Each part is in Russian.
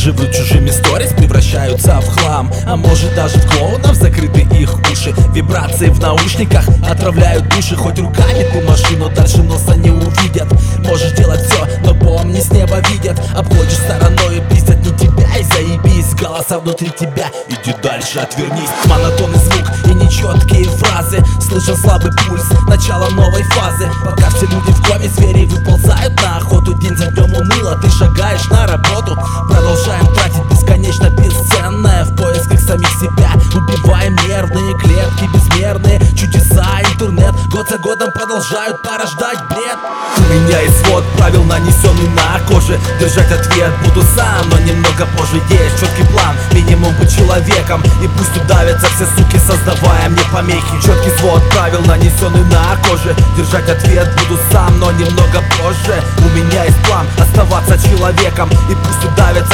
Живут чужими сторис, превращаются в хлам. А может даже в клоунов закрыты их уши. Вибрации в наушниках отравляют души. Хоть руками ты машину дальше носа не увидят. Можешь делать все, но помни, с неба видят. Обходишь стороной и пиздят не тебя и заебись. Голоса внутри тебя, иди дальше, отвернись. Монотонный звук и нечеткие фразы. Слышен слабый пульс, начало новой фазы. Пока все люди в коме, звери выползают год за годом продолжают порождать бред. У меня есть свод правил, нанесенный на коже. Держать ответ буду сам, но немного позже Есть четкий план, минимум быть человеком И пусть удавятся все суки, создавая мне помехи. Четкий свод правил, нанесенный на коже. Держать ответ буду сам, но немного позже. У меня есть план, оставаться человеком И пусть удавятся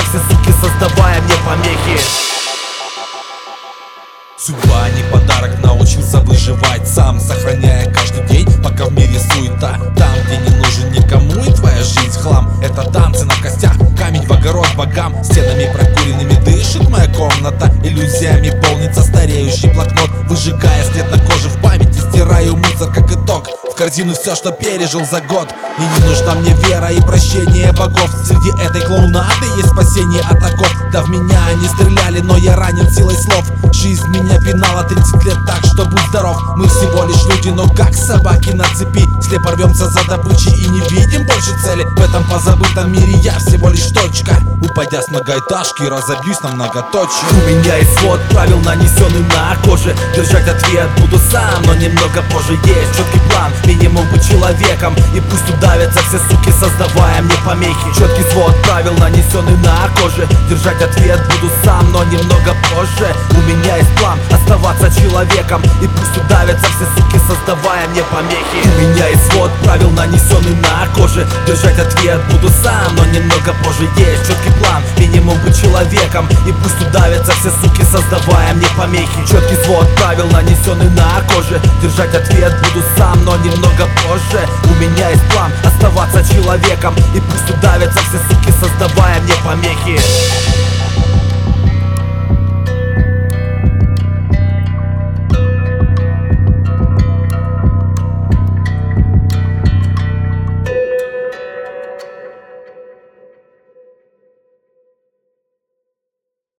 Иллюзиями полнится стареющий блокнот Выжигая след на коже в памяти Стираю мусор как итог корзину все, что пережил за год. И не нужна мне вера и прощение богов. Среди этой клоунады есть спасение от оков. Да в меня они стреляли, но я ранен силой слов. Жизнь меня пинала 30 лет так, что будь здоров. Мы всего лишь люди, но как собаки на цепи. Слепо рвемся за добычей и не видим больше цели. В этом позабытом мире я всего лишь точка. Упадя с многоэтажки, разобьюсь на многоточие. У меня есть свод правил, нанесенный на коже. Держать ответ буду сам, но немного позже Есть четкий план, минимум быть человеком. И пусть удавятся все суки, создавая мне помехи. Четкий свод правил, нанесенный на коже. Держать ответ буду сам, но немного позже. У меня есть план, оставаться человеком. И пусть удавятся все суки, создавая мне помехи. У меня есть свод правил, нанесенный на коже. Держать ответ буду сам, но немного позже. Есть четкий план, минимум быть человеком. И пусть удавятся все суки, создавая мне помехи. Четкий свод правил, нанесенный на коже. Держать ответ буду сам, но немного позже. У меня есть план, оставаться человеком. И пусть удавятся все суки, создавая мне помехи